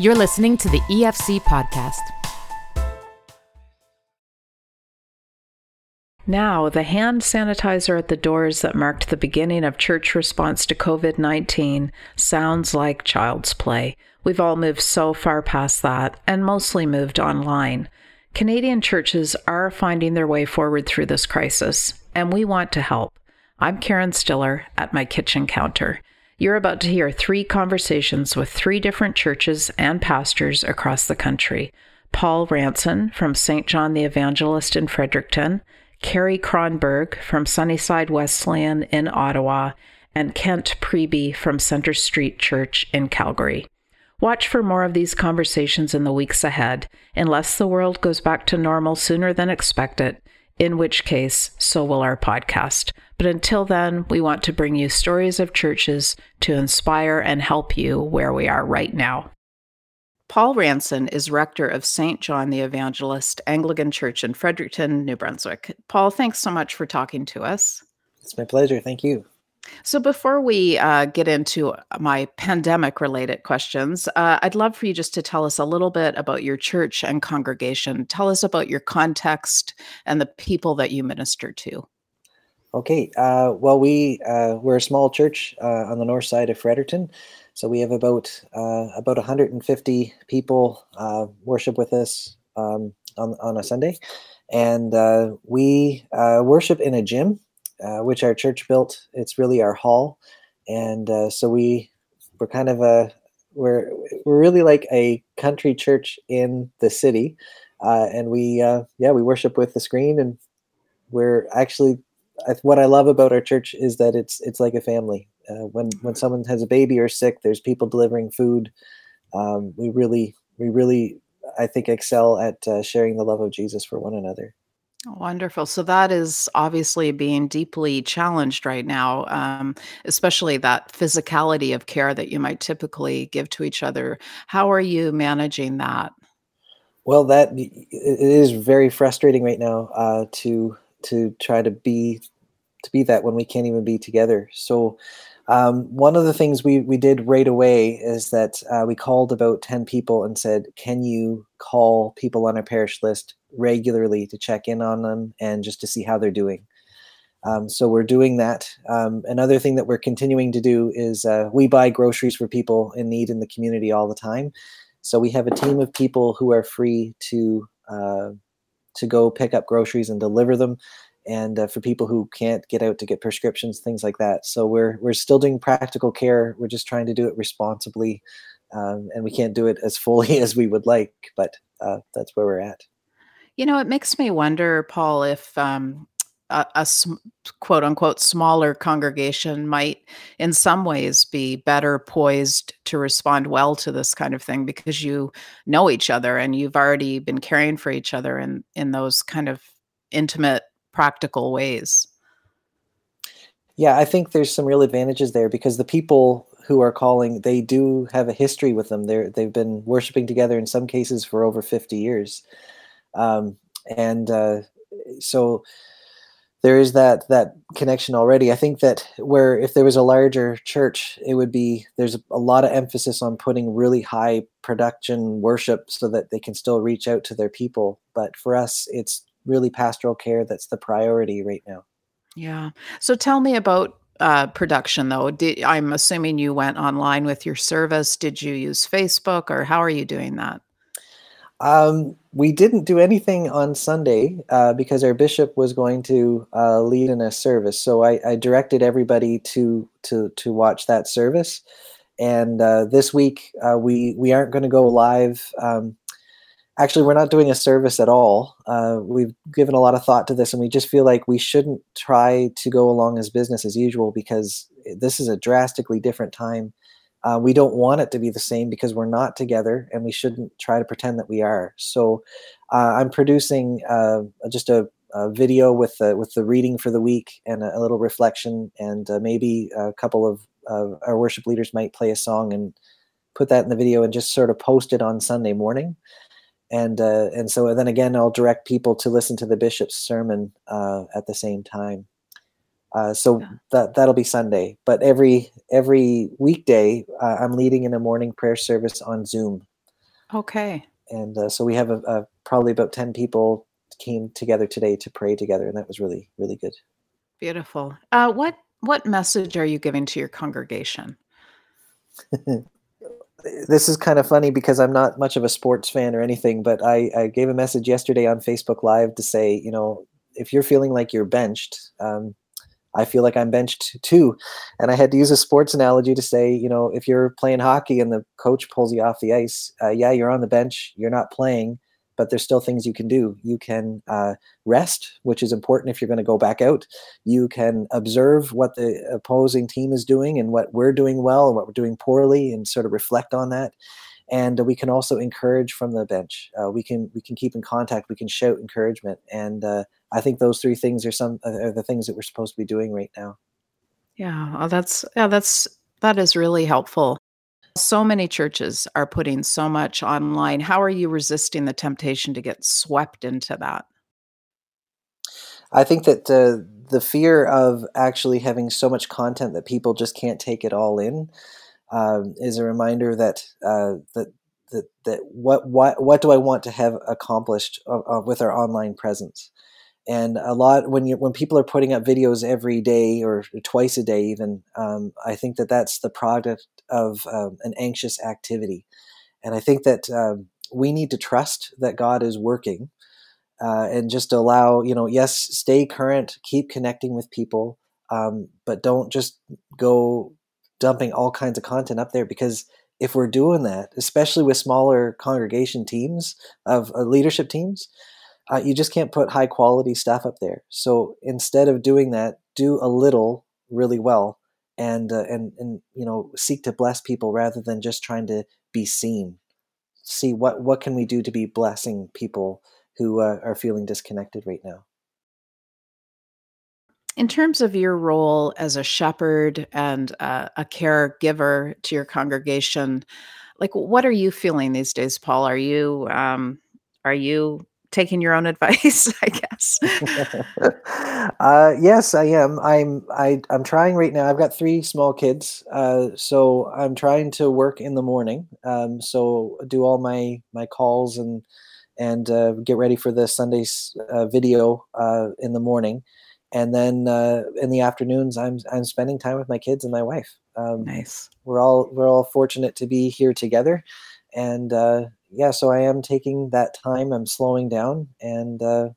You're listening to the EFC podcast. Now, the hand sanitizer at the doors that marked the beginning of church response to COVID 19 sounds like child's play. We've all moved so far past that and mostly moved online. Canadian churches are finding their way forward through this crisis, and we want to help. I'm Karen Stiller at my kitchen counter. You're about to hear three conversations with three different churches and pastors across the country. Paul Ranson from St. John the Evangelist in Fredericton, Kerry Kronberg from Sunnyside Wesleyan in Ottawa, and Kent Priebe from Centre Street Church in Calgary. Watch for more of these conversations in the weeks ahead, unless the world goes back to normal sooner than expected, in which case, so will our podcast. But until then, we want to bring you stories of churches to inspire and help you where we are right now. Paul Ranson is rector of St. John the Evangelist Anglican Church in Fredericton, New Brunswick. Paul, thanks so much for talking to us. It's my pleasure. Thank you. So, before we uh, get into my pandemic related questions, uh, I'd love for you just to tell us a little bit about your church and congregation. Tell us about your context and the people that you minister to. Okay. Uh, well, we uh, we're a small church uh, on the north side of Fredericton, so we have about uh, about 150 people uh, worship with us um, on on a Sunday, and uh, we worship in a gym, which our church built. It's really our hall, and so we we're kind of a we're we're really like a country church in the city, and we yeah we worship with the screen and we're actually what I love about our church is that it's it's like a family. Uh, when when someone has a baby or sick, there's people delivering food. Um, we really we really I think excel at uh, sharing the love of Jesus for one another. Wonderful. So that is obviously being deeply challenged right now, um, especially that physicality of care that you might typically give to each other. How are you managing that? Well, that it is very frustrating right now uh, to to try to be to be that when we can't even be together. So um, one of the things we we did right away is that uh, we called about ten people and said, "Can you call people on our parish list regularly to check in on them and just to see how they're doing?" Um, so we're doing that. Um, another thing that we're continuing to do is uh, we buy groceries for people in need in the community all the time. So we have a team of people who are free to uh, to go pick up groceries and deliver them and uh, for people who can't get out to get prescriptions things like that. So we're we're still doing practical care. We're just trying to do it responsibly um, and we can't do it as fully as we would like but uh, that's where we're at. You know it makes me wonder paul if um, a, a quote unquote smaller congregation might in some ways be better poised to respond well to this kind of thing because you know each other and you've already been caring for each other in in those kind of intimate practical ways yeah i think there's some real advantages there because the people who are calling they do have a history with them they're they've been worshiping together in some cases for over 50 years um, and uh, so there is that that connection already. I think that where if there was a larger church, it would be there's a lot of emphasis on putting really high production worship so that they can still reach out to their people. But for us, it's really pastoral care that's the priority right now. Yeah. So tell me about uh, production though. Did, I'm assuming you went online with your service. Did you use Facebook or how are you doing that? Um, we didn't do anything on Sunday uh, because our bishop was going to uh, lead in a service. So I, I, directed everybody to to to watch that service. And uh, this week uh, we we aren't going to go live. Um, actually, we're not doing a service at all. Uh, we've given a lot of thought to this, and we just feel like we shouldn't try to go along as business as usual because this is a drastically different time uh, we don't want it to be the same because we're not together and we shouldn't try to pretend that we are. So uh, I'm producing uh, just a, a, video with the, with the reading for the week and a, a little reflection, and uh, maybe a couple of our worship leaders might play a song and put that in the video and just sort of post it on Sunday morning. And uh, and so then again, I'll direct people to listen to the bishop's sermon uh, at the same time. Uh, so yeah. that that'll be Sunday. But every every weekday, uh, I'm leading in a morning prayer service on Zoom. Okay. And uh, so we have a, a, probably about ten people came together today to pray together, and that was really really good. Beautiful. Uh, what what message are you giving to your congregation? this is kind of funny because I'm not much of a sports fan or anything, but I, I, gave a message yesterday on Facebook Live to say, you know, if you're feeling like you're benched, um, I feel like I'm benched too. And I had to use a sports analogy to say, you know, if you're playing hockey and the coach pulls you off the ice, uh, yeah, you're on the bench, you're not playing, but there's still things you can do. You can uh, rest, which is important if you're going to go back out. You can observe what the opposing team is doing and what we're doing well and what we're doing poorly, and sort of reflect on that. And we can also encourage from the bench. Uh, we can we can keep in contact. We can shout encouragement. And uh, I think those three things are some are the things that we're supposed to be doing right now. Yeah, oh, that's yeah, that's that is really helpful. So many churches are putting so much online. How are you resisting the temptation to get swept into that? I think that the the fear of actually having so much content that people just can't take it all in um, is a reminder that uh, that that that what what what do I want to have accomplished uh, uh, with our online presence? And a lot when you when people are putting up videos every day or twice a day even um, i think that that's the product of um, an anxious activity. And i think that um, we need to trust that god is working uh, and just allow you know yes stay current keep connecting with people um, but don't just go dumping all kinds of content up there because if we're doing that especially with smaller congregation teams of uh, leadership teams uh, you just can't put high quality stuff up there. So instead of doing that, do a little really well, and uh, and and you know seek to bless people rather than just trying to be seen. See what what can we do to be blessing people who uh, are feeling disconnected right now. In terms of your role as a shepherd and uh, a caregiver to your congregation, like what are you feeling these days, Paul? Are you um, are you taking your own advice, I guess. uh, yes, I am. I'm I, I'm trying right now. I've got three small kids, uh, so I'm trying to work in the morning. Um, so do all my my calls and and uh, get ready for the Sunday's uh, video uh, in the morning, and then uh, in the afternoons, I'm I'm spending time with my kids and my wife. Um, nice. We're all we're all fortunate to be here together, and yeah, so I am taking that time. I'm slowing down and uh,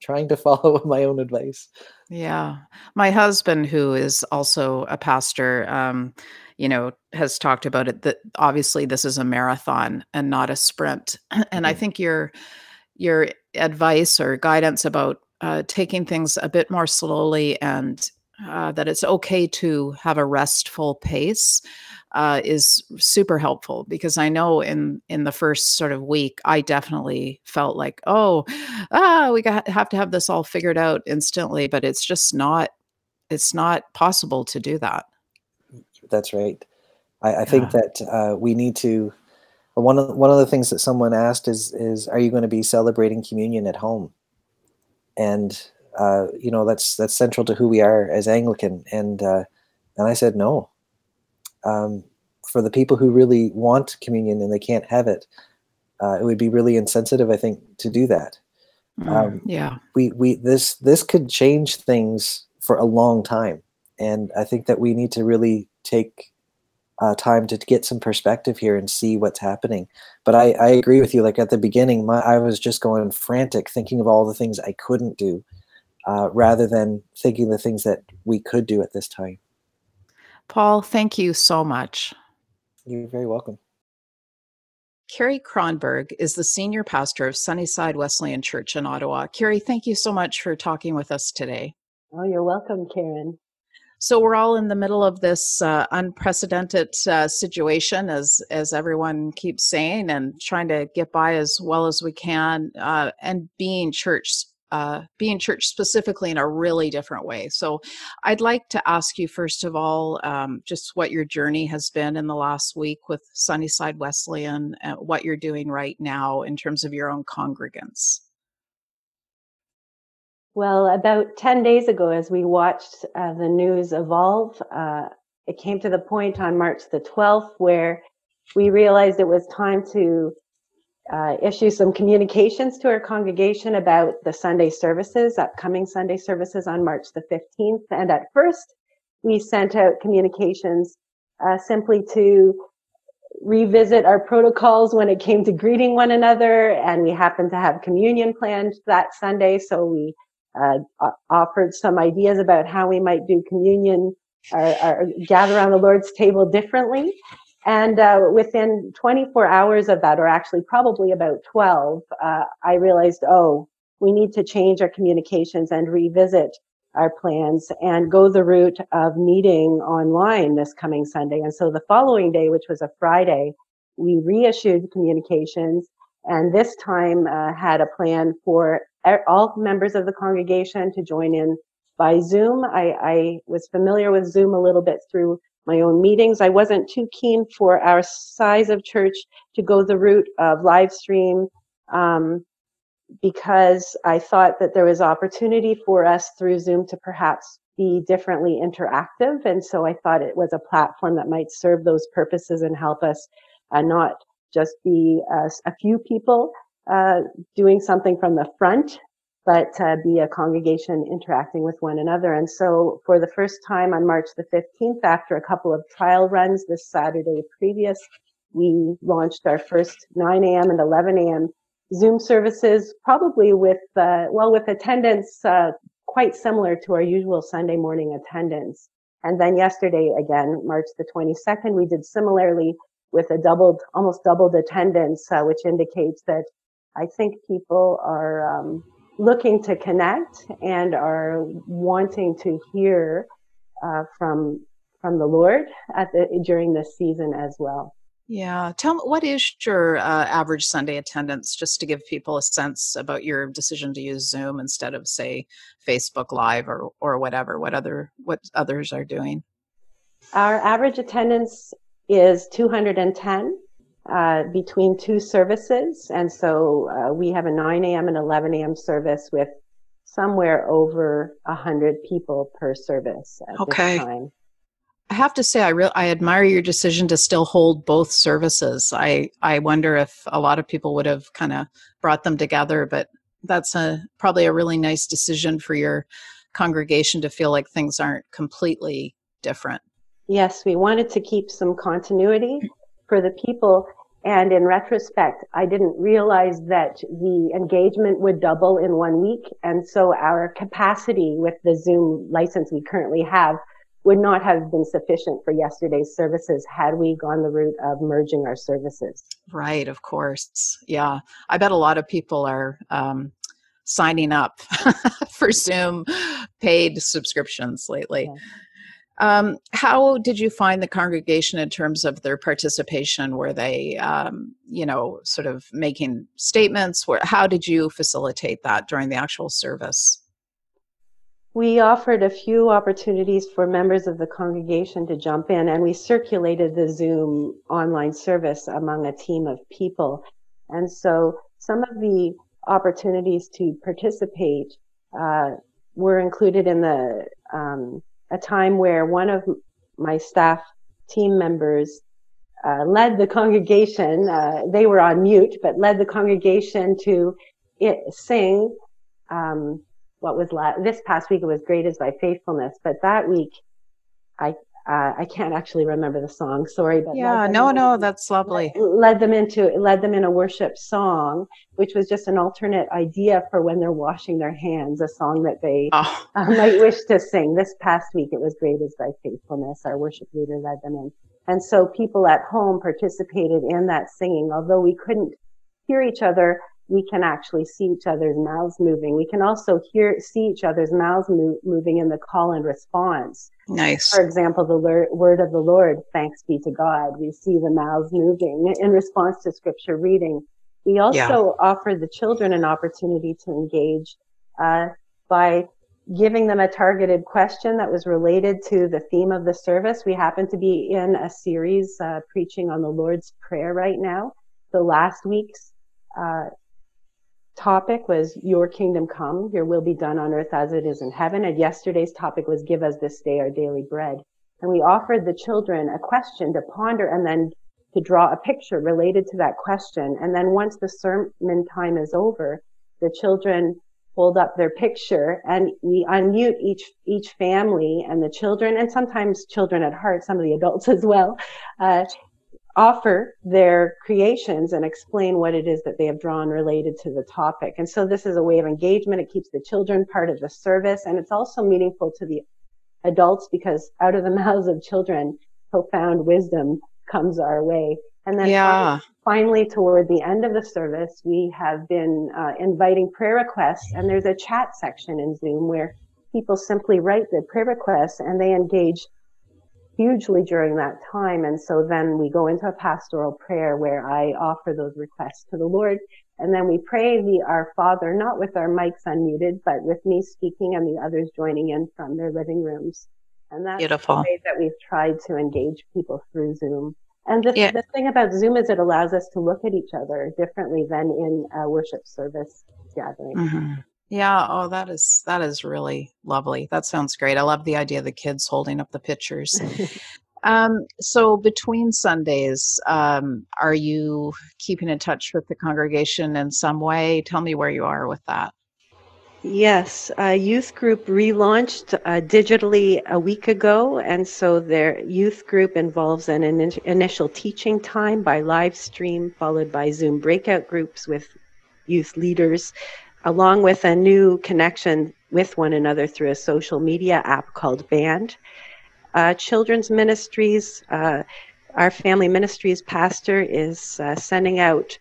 trying to follow my own advice. Yeah. My husband, who is also a pastor, um, you know, has talked about it that obviously this is a marathon and not a sprint. And mm-hmm. I think your your advice or guidance about uh, taking things a bit more slowly and uh, that it's okay to have a restful pace uh, is super helpful because I know in in the first sort of week I definitely felt like oh ah we got have to have this all figured out instantly, but it's just not it's not possible to do that. That's right. I, I yeah. think that uh, we need to. One of one of the things that someone asked is is Are you going to be celebrating communion at home? And uh, you know that's that's central to who we are as Anglican. And uh, and I said no um, for the people who really want communion and they can't have it, uh, it would be really insensitive, I think, to do that. Mm, um, yeah, we we this this could change things for a long time, and I think that we need to really take uh, time to get some perspective here and see what's happening. But I, I agree with you. Like at the beginning, my I was just going frantic, thinking of all the things I couldn't do, uh, rather than thinking the things that we could do at this time. Paul, thank you so much. You're very welcome. Kerry Kronberg is the senior pastor of Sunnyside Wesleyan Church in Ottawa. Kerry, thank you so much for talking with us today. Oh, you're welcome, Karen. So we're all in the middle of this uh, unprecedented uh, situation, as as everyone keeps saying, and trying to get by as well as we can, uh, and being church uh, be in church specifically in a really different way. So, I'd like to ask you, first of all, um, just what your journey has been in the last week with Sunnyside Wesleyan, uh, what you're doing right now in terms of your own congregants. Well, about 10 days ago, as we watched uh, the news evolve, uh, it came to the point on March the 12th where we realized it was time to uh, issue some communications to our congregation about the Sunday services, upcoming Sunday services on March the 15th. And at first, we sent out communications uh, simply to revisit our protocols when it came to greeting one another. And we happened to have communion planned that Sunday. So we uh, offered some ideas about how we might do communion or, or gather around the Lord's table differently. And uh, within 24 hours of that, or actually probably about 12, uh, I realized, oh, we need to change our communications and revisit our plans and go the route of meeting online this coming Sunday. And so the following day, which was a Friday, we reissued communications and this time uh, had a plan for all members of the congregation to join in by Zoom. I, I, was familiar with Zoom a little bit through my own meetings. I wasn't too keen for our size of church to go the route of live stream um, because I thought that there was opportunity for us through Zoom to perhaps be differently interactive. And so I thought it was a platform that might serve those purposes and help us uh, not just be uh, a few people uh, doing something from the front, but uh, be a congregation interacting with one another. And so for the first time on March the 15th, after a couple of trial runs this Saturday previous, we launched our first 9 a.m. and 11 a.m. Zoom services, probably with, uh, well, with attendance uh, quite similar to our usual Sunday morning attendance. And then yesterday, again, March the 22nd, we did similarly with a doubled, almost doubled attendance, uh, which indicates that I think people are um, looking to connect and are wanting to hear uh, from from the Lord at the during this season as well. Yeah, tell me what is your uh, average Sunday attendance, just to give people a sense about your decision to use Zoom instead of say Facebook Live or or whatever. What other what others are doing? Our average attendance is 210 uh, between two services. And so uh, we have a 9 a.m. and 11 a.m. service with somewhere over 100 people per service at okay. this time. I have to say, I re- I admire your decision to still hold both services. I I wonder if a lot of people would have kind of brought them together, but that's a probably a really nice decision for your congregation to feel like things aren't completely different. Yes, we wanted to keep some continuity for the people. And in retrospect, I didn't realize that the engagement would double in one week. And so our capacity with the Zoom license we currently have would not have been sufficient for yesterday's services had we gone the route of merging our services. Right, of course. Yeah. I bet a lot of people are um, signing up for Zoom paid subscriptions lately. Yeah. Um, how did you find the congregation in terms of their participation? Were they, um, you know, sort of making statements? Where, how did you facilitate that during the actual service? We offered a few opportunities for members of the congregation to jump in, and we circulated the Zoom online service among a team of people. And so some of the opportunities to participate uh, were included in the um, a time where one of my staff team members uh, led the congregation. Uh, they were on mute, but led the congregation to it, sing. Um, what was la- this past week? It was "Great Is Thy Faithfulness," but that week, I uh, I can't actually remember the song. Sorry, but yeah, no, no, that's lovely. Led them into led them in a worship song, which was just an alternate idea for when they're washing their hands, a song that they oh. uh, might wish to sing. This past week, it was "Great Is Thy Faithfulness." Our worship leader led them in, and so people at home participated in that singing. Although we couldn't hear each other, we can actually see each other's mouths moving. We can also hear, see each other's mouths move, moving in the call and response. Nice. For example, the word of the Lord, thanks be to God. We see the mouths moving in response to scripture reading. We also yeah. offered the children an opportunity to engage uh, by giving them a targeted question that was related to the theme of the service. We happen to be in a series uh, preaching on the Lord's Prayer right now. So last week's uh, topic was Your Kingdom Come, Your Will Be Done on Earth as it is in heaven. And yesterday's topic was Give us this day our daily bread. And we offered the children a question to ponder and then to draw a picture related to that question. And then once the sermon time is over, the children hold up their picture and we unmute each each family and the children and sometimes children at heart some of the adults as well uh, offer their creations and explain what it is that they have drawn related to the topic. And so this is a way of engagement. It keeps the children part of the service. And it's also meaningful to the adults because out of the mouths of children profound wisdom comes our way. And then yeah. finally, toward the end of the service, we have been uh, inviting prayer requests, and there's a chat section in Zoom where people simply write their prayer requests and they engage hugely during that time. And so then we go into a pastoral prayer where I offer those requests to the Lord. And then we pray the Our Father, not with our mics unmuted, but with me speaking and the others joining in from their living rooms. And that's Beautiful. the way that we've tried to engage people through Zoom. And the, yeah. the thing about Zoom is it allows us to look at each other differently than in a worship service gathering. Mm-hmm. Yeah. Oh, that is that is really lovely. That sounds great. I love the idea of the kids holding up the pictures. um, so between Sundays, um, are you keeping in touch with the congregation in some way? Tell me where you are with that. Yes, a youth group relaunched uh, digitally a week ago, and so their youth group involves an in- initial teaching time by live stream, followed by Zoom breakout groups with youth leaders, along with a new connection with one another through a social media app called Band. Uh, children's ministries, uh, our family ministries pastor is uh, sending out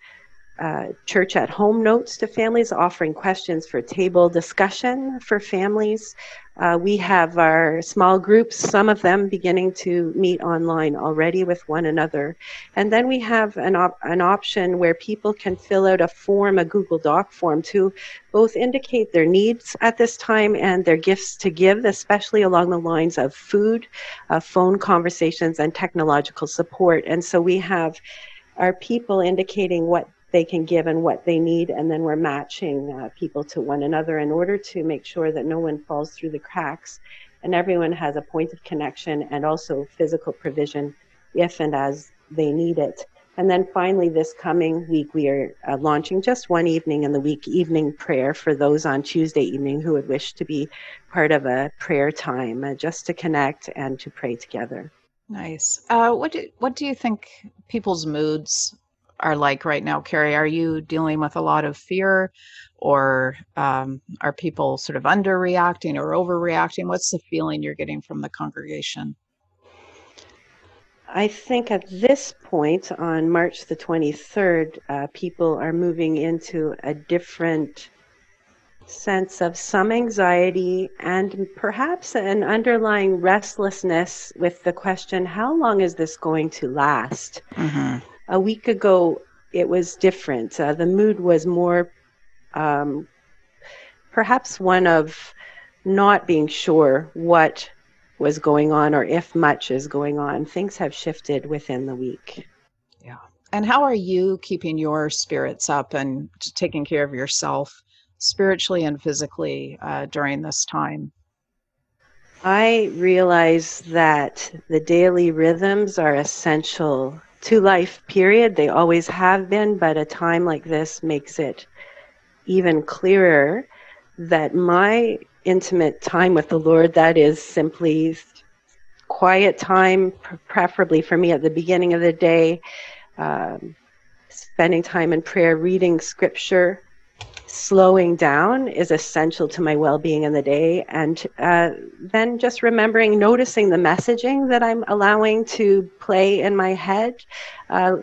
uh, church at home notes to families, offering questions for table discussion for families. Uh, we have our small groups, some of them beginning to meet online already with one another. And then we have an, op- an option where people can fill out a form, a Google Doc form, to both indicate their needs at this time and their gifts to give, especially along the lines of food, uh, phone conversations, and technological support. And so we have our people indicating what they can give and what they need, and then we're matching uh, people to one another in order to make sure that no one falls through the cracks and everyone has a point of connection and also physical provision if and as they need it. And then finally, this coming week, we are uh, launching just one evening in the week evening prayer for those on Tuesday evening who would wish to be part of a prayer time, uh, just to connect and to pray together. Nice. Uh, what do, what do you think people's moods are like right now, Kerry? Are you dealing with a lot of fear, or um, are people sort of underreacting or overreacting? What's the feeling you're getting from the congregation? I think at this point, on March the 23rd, uh, people are moving into a different sense of some anxiety and perhaps an underlying restlessness with the question how long is this going to last? Mm-hmm a week ago, it was different. Uh, the mood was more, um, perhaps one of not being sure what was going on or if much is going on. Things have shifted within the week. Yeah. And how are you keeping your spirits up and taking care of yourself spiritually and physically uh, during this time? I realize that the daily rhythms are essential to life, period. They always have been, but a time like this makes it even clearer that my intimate time with the Lord, that is simply quiet time, preferably for me at the beginning of the day, um, spending time in prayer, reading scripture, slowing down is essential to my well-being in the day. And uh, then just remembering noticing the messaging that i'm allowing to play in my head. Uh,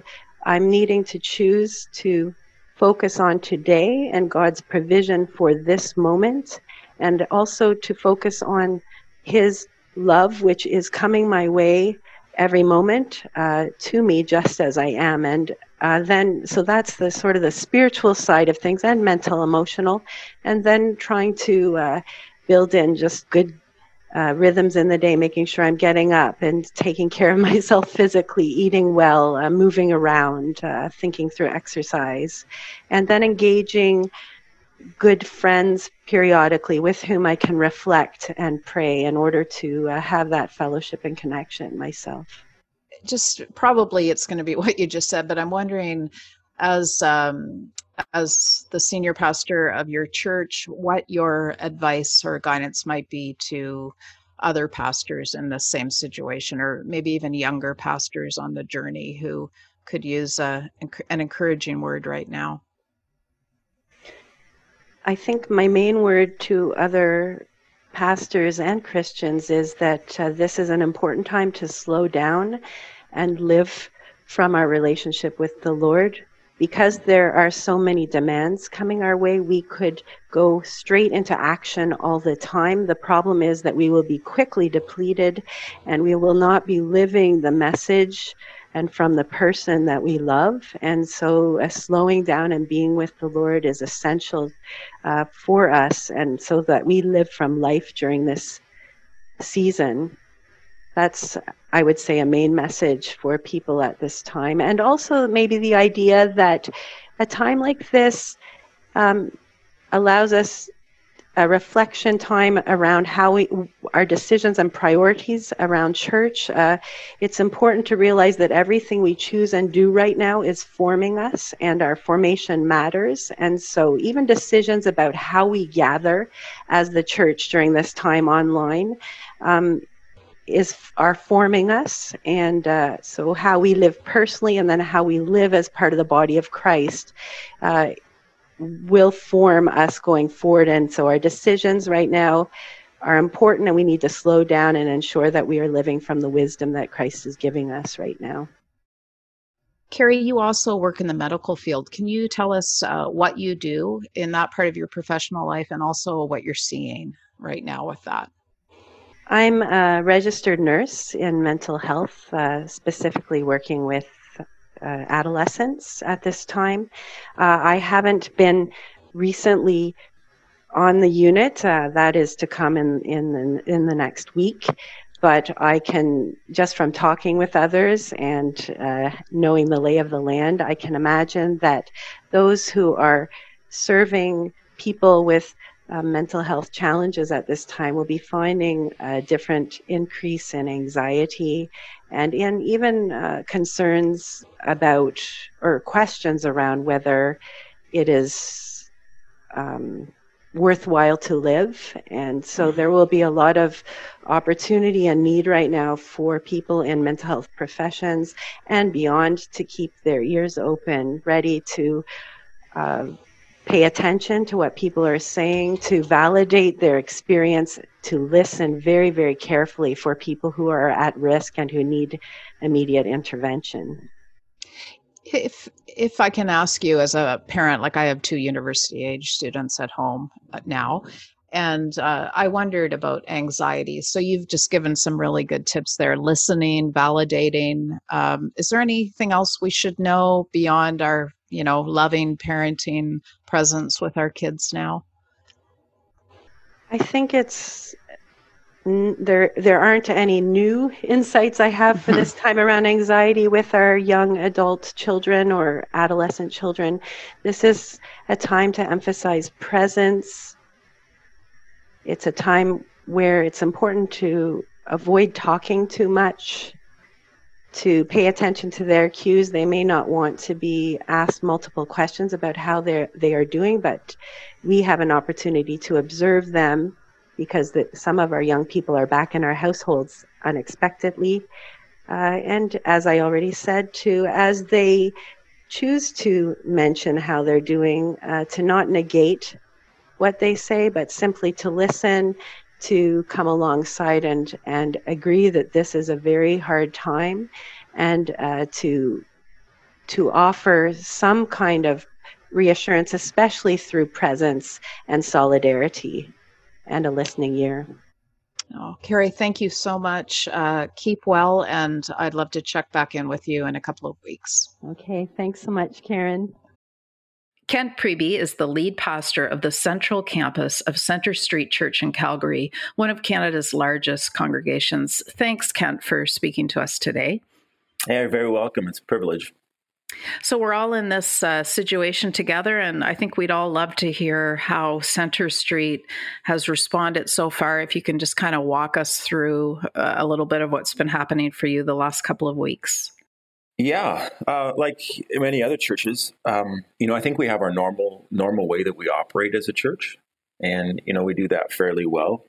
i'm needing to choose to focus on today and god's provision for this moment. And also to focus on his love which is coming my way every moment uh, to me just as I am. And uh, then, so that's the sort of the spiritual side of things and mental, emotional. And then trying to uh, build in just good uh, rhythms in the day, making sure I'm getting up and taking care of myself physically, eating well, uh, moving around, uh, thinking through exercise, and then engaging good friends periodically with whom I can reflect and pray in order to uh, have that fellowship and connection myself. just probably it's going to be what you just said, but I'm wondering, as um, as the senior pastor of your church, what your advice or guidance might be to other pastors in the same situation, or maybe even younger pastors on the journey who could use a, an encouraging word right now. I think my main word to other pastors and Christians is that uh, this is an important time to slow down and live from our relationship with the Lord. Because there are so many demands coming our way, we could go straight into action all the time. The problem is that we will be quickly depleted and we will not be living the message and from the person that we love. And so, uh, slowing down and being with the Lord is essential uh, for us, and so that we live from life during this season. That's, I would say, a main message for people at this time. And also, maybe the idea that a time like this um, allows us a reflection time around how we our decisions and priorities around church. Uh, it's important to realize that everything we choose and do right now is forming us, and our formation matters. And so, even decisions about how we gather as the church during this time online. Um, is are forming us and uh, so how we live personally and then how we live as part of the body of christ uh, will form us going forward. And so our decisions right now are important, and we need to slow down and ensure that we are living from the wisdom that Christ is giving us right now. Kerry, you also work in the medical field. Can you tell us uh, what you do in that part of your professional life and also what you're seeing right now with that? I'm a registered nurse in mental health, uh, specifically working with uh, adolescents at this time. Uh, I haven't been recently on the unit. Uh, that is to come in, in, in the next week. But I can, just from talking with others and uh, knowing the lay of the land, I can imagine that those who are serving people with uh, mental health challenges at this time will be finding a different increase in anxiety and in even uh, concerns about or questions around whether it is um, worthwhile to live. And so there will be a lot of opportunity and need right now for people in mental health professions and beyond to keep their ears open, ready to. Uh, pay attention to what people are saying, to validate their experience, to listen very, very carefully for people who are at risk and who need immediate intervention. If if I can ask you as a parent, like I have two university age students at home uh, now, and uh, I wondered about anxiety. So you've just given some really good tips there: listening, validating. Um, is there anything else we should know beyond our you know, loving parenting presence with our kids now? I think it's there there aren't any new insights I have for this time around anxiety with our young adult children or adolescent children. This is a time to emphasize presence. It's a time where it's important to avoid talking too much to pay attention to their cues. They may not want to be asked multiple questions about how they they are doing, but we have an opportunity to observe them because the, some of our young people are back in our households unexpectedly. Uh, and as I already said, too, as they choose to mention how they're doing, uh, to not negate what they say, but simply to listen to come alongside and and agree that this is a very hard time, and uh, to to offer some kind of reassurance, especially through presence and solidarity, and a listening ear. Oh, Kerry, thank you so much. Uh, keep well, and I'd love to check back in with you in a couple of weeks. Okay, thanks so much, Karen. Kent Priebe is the lead pastor of the central campus of Centre Street Church in Calgary, one of Canada's largest congregations. Thanks, Kent, for speaking to us today. Hey, you're very welcome. It's a privilege. So we're all in this uh, situation together, and I think we'd all love to hear how Centre Street has responded so far. If you can just kind of walk us through uh, a little bit of what's been happening for you the last couple of weeks. Yeah, uh, like many other churches, um, you know, I think we have our normal normal way that we operate as a church, and you know, we do that fairly well.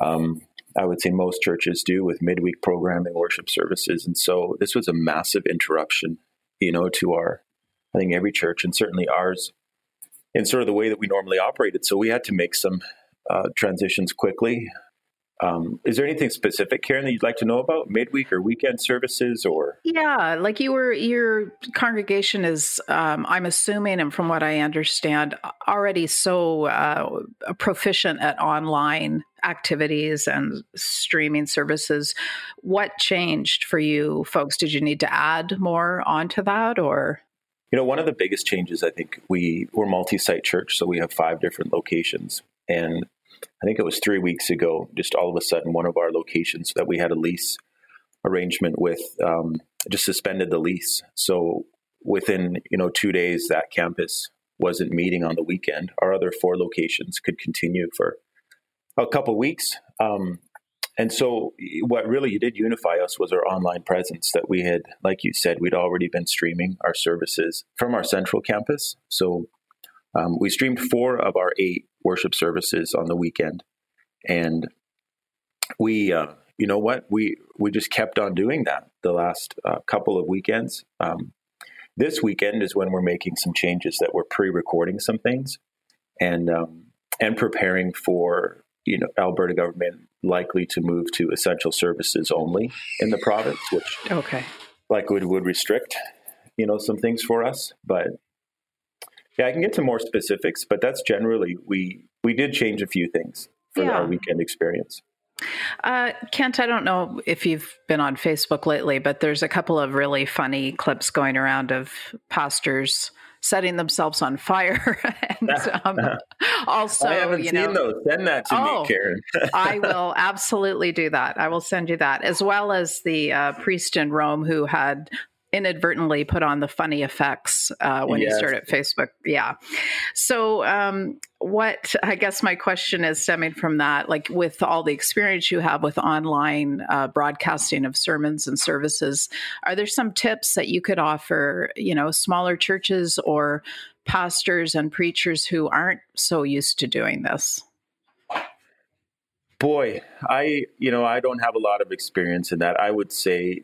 Um, I would say most churches do with midweek programming, worship services, and so this was a massive interruption, you know, to our, I think every church and certainly ours, in sort of the way that we normally operated. So we had to make some uh, transitions quickly. Um, is there anything specific, Karen, that you'd like to know about midweek or weekend services or? Yeah, like you were, your congregation is, um, I'm assuming, and from what I understand, already so uh, proficient at online activities and streaming services. What changed for you folks? Did you need to add more onto that or? You know, one of the biggest changes, I think we, we're multi site church, so we have five different locations. And think it was three weeks ago, just all of a sudden, one of our locations that we had a lease arrangement with um, just suspended the lease. So within you know two days, that campus wasn't meeting on the weekend. Our other four locations could continue for a couple weeks. Um, and so, what really did unify us was our online presence that we had, like you said, we'd already been streaming our services from our central campus. So, um, we streamed four of our eight worship services on the weekend, and we, uh, you know what, we we just kept on doing that the last uh, couple of weekends. Um, this weekend is when we're making some changes that we're pre-recording some things, and um, and preparing for you know Alberta government likely to move to essential services only in the province, which okay. like would would restrict you know some things for us, but yeah, I can get to more specifics, but that's generally we we did change a few things for yeah. our weekend experience. Uh, Kent, I don't know if you've been on Facebook lately, but there's a couple of really funny clips going around of pastors setting themselves on fire. and um, also, I haven't you seen know, those. Send that to oh, me, Karen. I will absolutely do that. I will send you that, as well as the uh, priest in Rome who had inadvertently put on the funny effects uh, when yes. you started Facebook. Yeah. So, um, what I guess my question is stemming from that, like with all the experience you have with online uh, broadcasting of sermons and services, are there some tips that you could offer, you know, smaller churches or pastors and preachers who aren't so used to doing this? Boy, I you know I don't have a lot of experience in that. I would say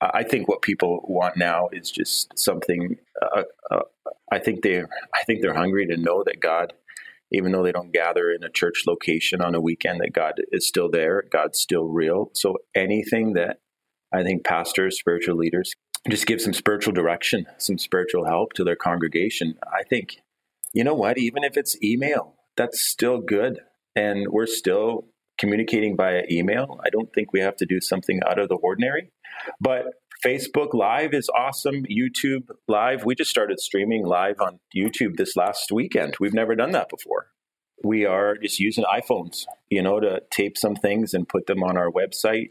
I think what people want now is just something. Uh, uh, I think they, I think they're hungry to know that God, even though they don't gather in a church location on a weekend, that God is still there. God's still real. So anything that I think pastors, spiritual leaders, just give some spiritual direction, some spiritual help to their congregation. I think, you know what? Even if it's email, that's still good, and we're still communicating via email. I don't think we have to do something out of the ordinary. But Facebook Live is awesome. YouTube Live, we just started streaming live on YouTube this last weekend. We've never done that before. We are just using iPhones, you know, to tape some things and put them on our website.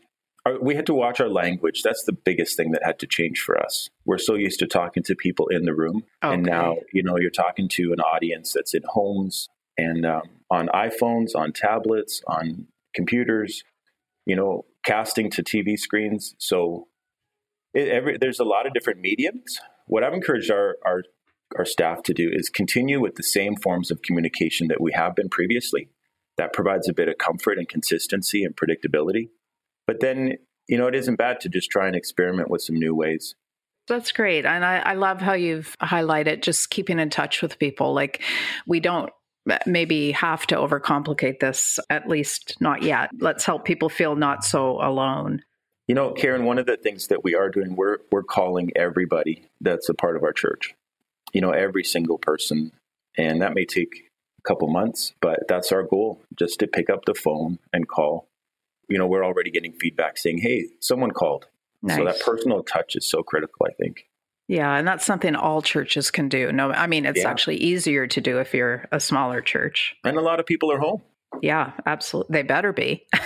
We had to watch our language. That's the biggest thing that had to change for us. We're so used to talking to people in the room. Okay. And now, you know, you're talking to an audience that's in homes and um, on iPhones, on tablets, on computers, you know, casting to TV screens. So it, every, there's a lot of different mediums. What I've encouraged our, our our staff to do is continue with the same forms of communication that we have been previously. That provides a bit of comfort and consistency and predictability. But then, you know, it isn't bad to just try and experiment with some new ways. That's great. And I, I love how you've highlighted just keeping in touch with people. Like, we don't maybe have to overcomplicate this, at least not yet. Let's help people feel not so alone. You know, Karen, one of the things that we are doing, we're we're calling everybody that's a part of our church. You know, every single person, and that may take a couple months, but that's our goal, just to pick up the phone and call. You know, we're already getting feedback saying, "Hey, someone called." Nice. So that personal touch is so critical, I think. Yeah, and that's something all churches can do. No, I mean it's yeah. actually easier to do if you're a smaller church. And a lot of people are home. Yeah, absolutely. They better be.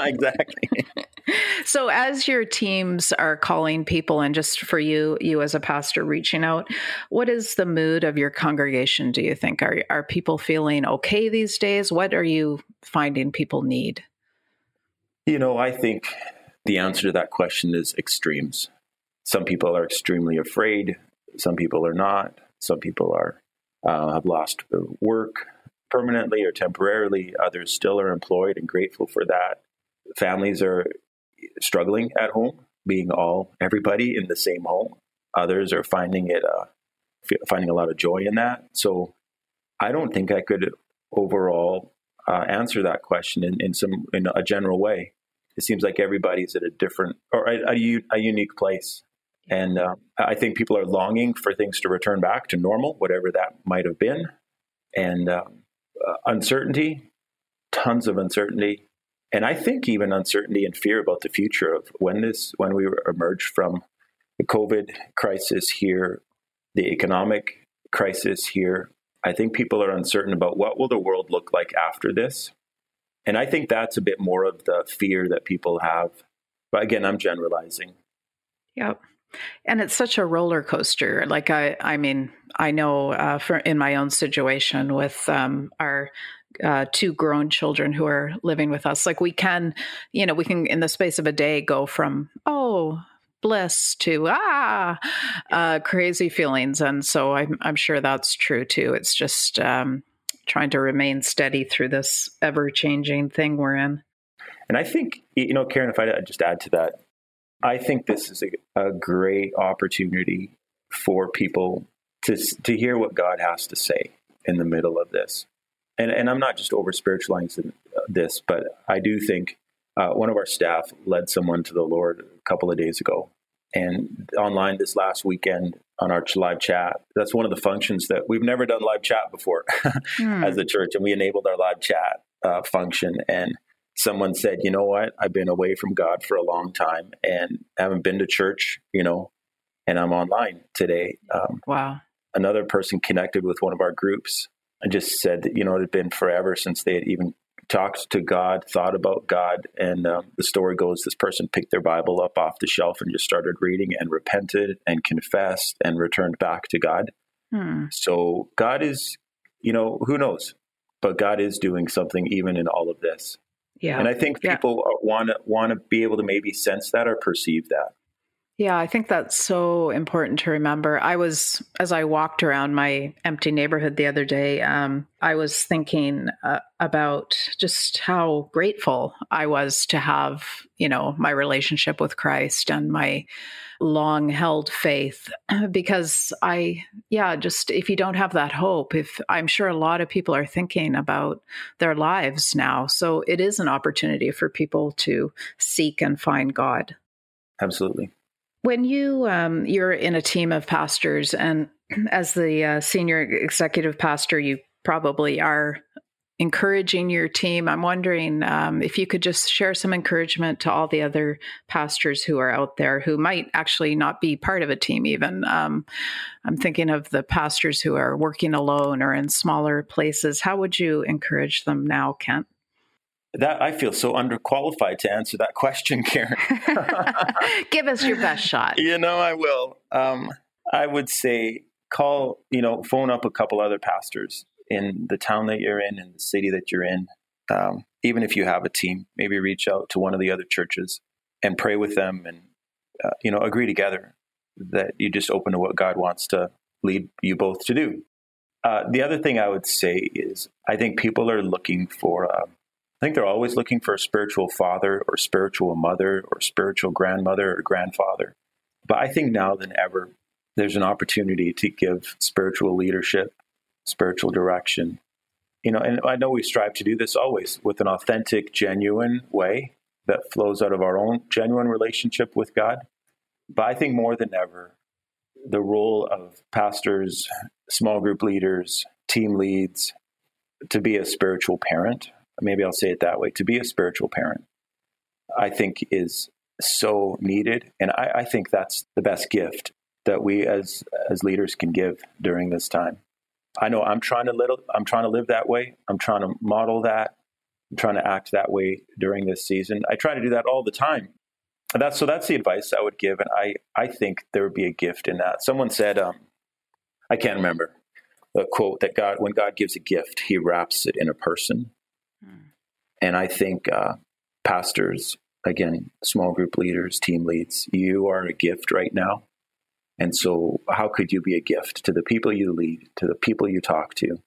exactly. so as your teams are calling people and just for you you as a pastor reaching out what is the mood of your congregation do you think are are people feeling okay these days what are you finding people need you know i think the answer to that question is extremes some people are extremely afraid some people are not some people are uh, have lost their work permanently or temporarily others still are employed and grateful for that families are struggling at home, being all everybody in the same home. Others are finding it uh, finding a lot of joy in that. So I don't think I could overall uh, answer that question in, in some in a general way. It seems like everybody's at a different or a, a, a unique place, and uh, I think people are longing for things to return back to normal, whatever that might have been, and um, uh, uncertainty, tons of uncertainty, and I think even uncertainty and fear about the future of when this when we emerge from the COVID crisis here, the economic crisis here. I think people are uncertain about what will the world look like after this. And I think that's a bit more of the fear that people have. But again, I'm generalizing. Yep. And it's such a roller coaster. Like I, I mean, I know uh, for in my own situation with um, our uh, two grown children who are living with us. Like we can, you know, we can in the space of a day go from oh bliss to ah uh, crazy feelings, and so I'm I'm sure that's true too. It's just um, trying to remain steady through this ever changing thing we're in. And I think you know, Karen, if I just add to that, I think this is a, a great opportunity for people to to hear what God has to say in the middle of this and, and I'm not just over spiritualizing this, but I do think uh, one of our staff led someone to the Lord a couple of days ago. And online this last weekend on our live chat, that's one of the functions that we've never done live chat before mm. as a church. And we enabled our live chat uh, function. And someone said, you know what? I've been away from God for a long time and haven't been to church, you know, and I'm online today. Um, wow. Another person connected with one of our groups and just said that, you know, it had been forever since they had even talked to God, thought about God. And um, the story goes this person picked their Bible up off the shelf and just started reading and repented and confessed and returned back to God. Hmm. So God is, you know, who knows? But God is doing something even in all of this. Yeah. And I think people want to want to be able to maybe sense that or perceive that. Yeah, I think that's so important to remember. I was, as I walked around my empty neighborhood the other day, um, I was thinking uh, about just how grateful I was to have, you know, my relationship with Christ and my long held faith. Because I, yeah, just if you don't have that hope, if I'm sure a lot of people are thinking about their lives now. So it is an opportunity for people to seek and find God. Absolutely. When you um, you're in a team of pastors, and as the uh, senior executive pastor, you probably are encouraging your team. I'm wondering um, if you could just share some encouragement to all the other pastors who are out there who might actually not be part of a team, even. Um, I'm thinking of the pastors who are working alone or in smaller places. How would you encourage them now, Kent? That I feel so underqualified to answer that question, Karen. Give us your best shot. You know, I will. Um, I would say call, you know, phone up a couple other pastors in the town that you're in, in the city that you're in. Um, even if you have a team, maybe reach out to one of the other churches and pray with them, and uh, you know, agree together that you just open to what God wants to lead you both to do. Uh, the other thing I would say is, I think people are looking for um, I think they're always looking for a spiritual father or spiritual mother or spiritual grandmother or grandfather. But I think now than ever, there's an opportunity to give spiritual leadership, spiritual direction. You know, and I know we strive to do this always with an authentic, genuine way that flows out of our own genuine relationship with God. But I think more than ever, the role of pastors, small group leaders, team leads, to be a spiritual parent maybe I'll say it that way, to be a spiritual parent, I think is so needed. And I, I think that's the best gift that we as as leaders can give during this time. I know I'm trying to little I'm trying to live that way. I'm trying to model that. I'm trying to act that way during this season. I try to do that all the time that's so that's the advice I would give, and I I think there would be a gift in that. Someone said, um, I can't remember a quote that God when God gives a gift, He wraps it in a person. And I think uh, pastors, again, small group leaders, team leads, you are a gift right now. And so, how could you be a gift to the people you lead, to the people you talk to,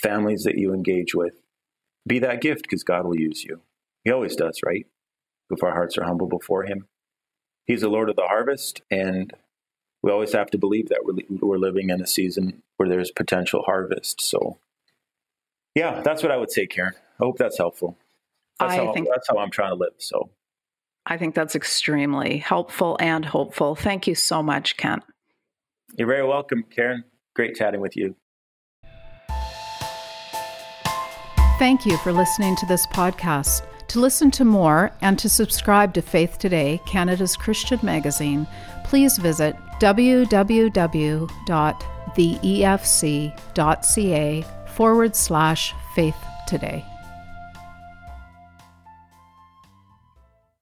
families that you engage with? Be that gift because God will use you. He always does, right? If our hearts are humble before Him. He's the Lord of the harvest, and we always have to believe that we're, we're living in a season where there's potential harvest. So, yeah, that's what I would say, Karen. I hope that's helpful. That's, I how, think, that's how I'm trying to live. So, I think that's extremely helpful and hopeful. Thank you so much, Kent. You're very welcome, Karen. Great chatting with you. Thank you for listening to this podcast. To listen to more and to subscribe to Faith Today, Canada's Christian magazine, please visit www.theefc.ca forward slash faith today.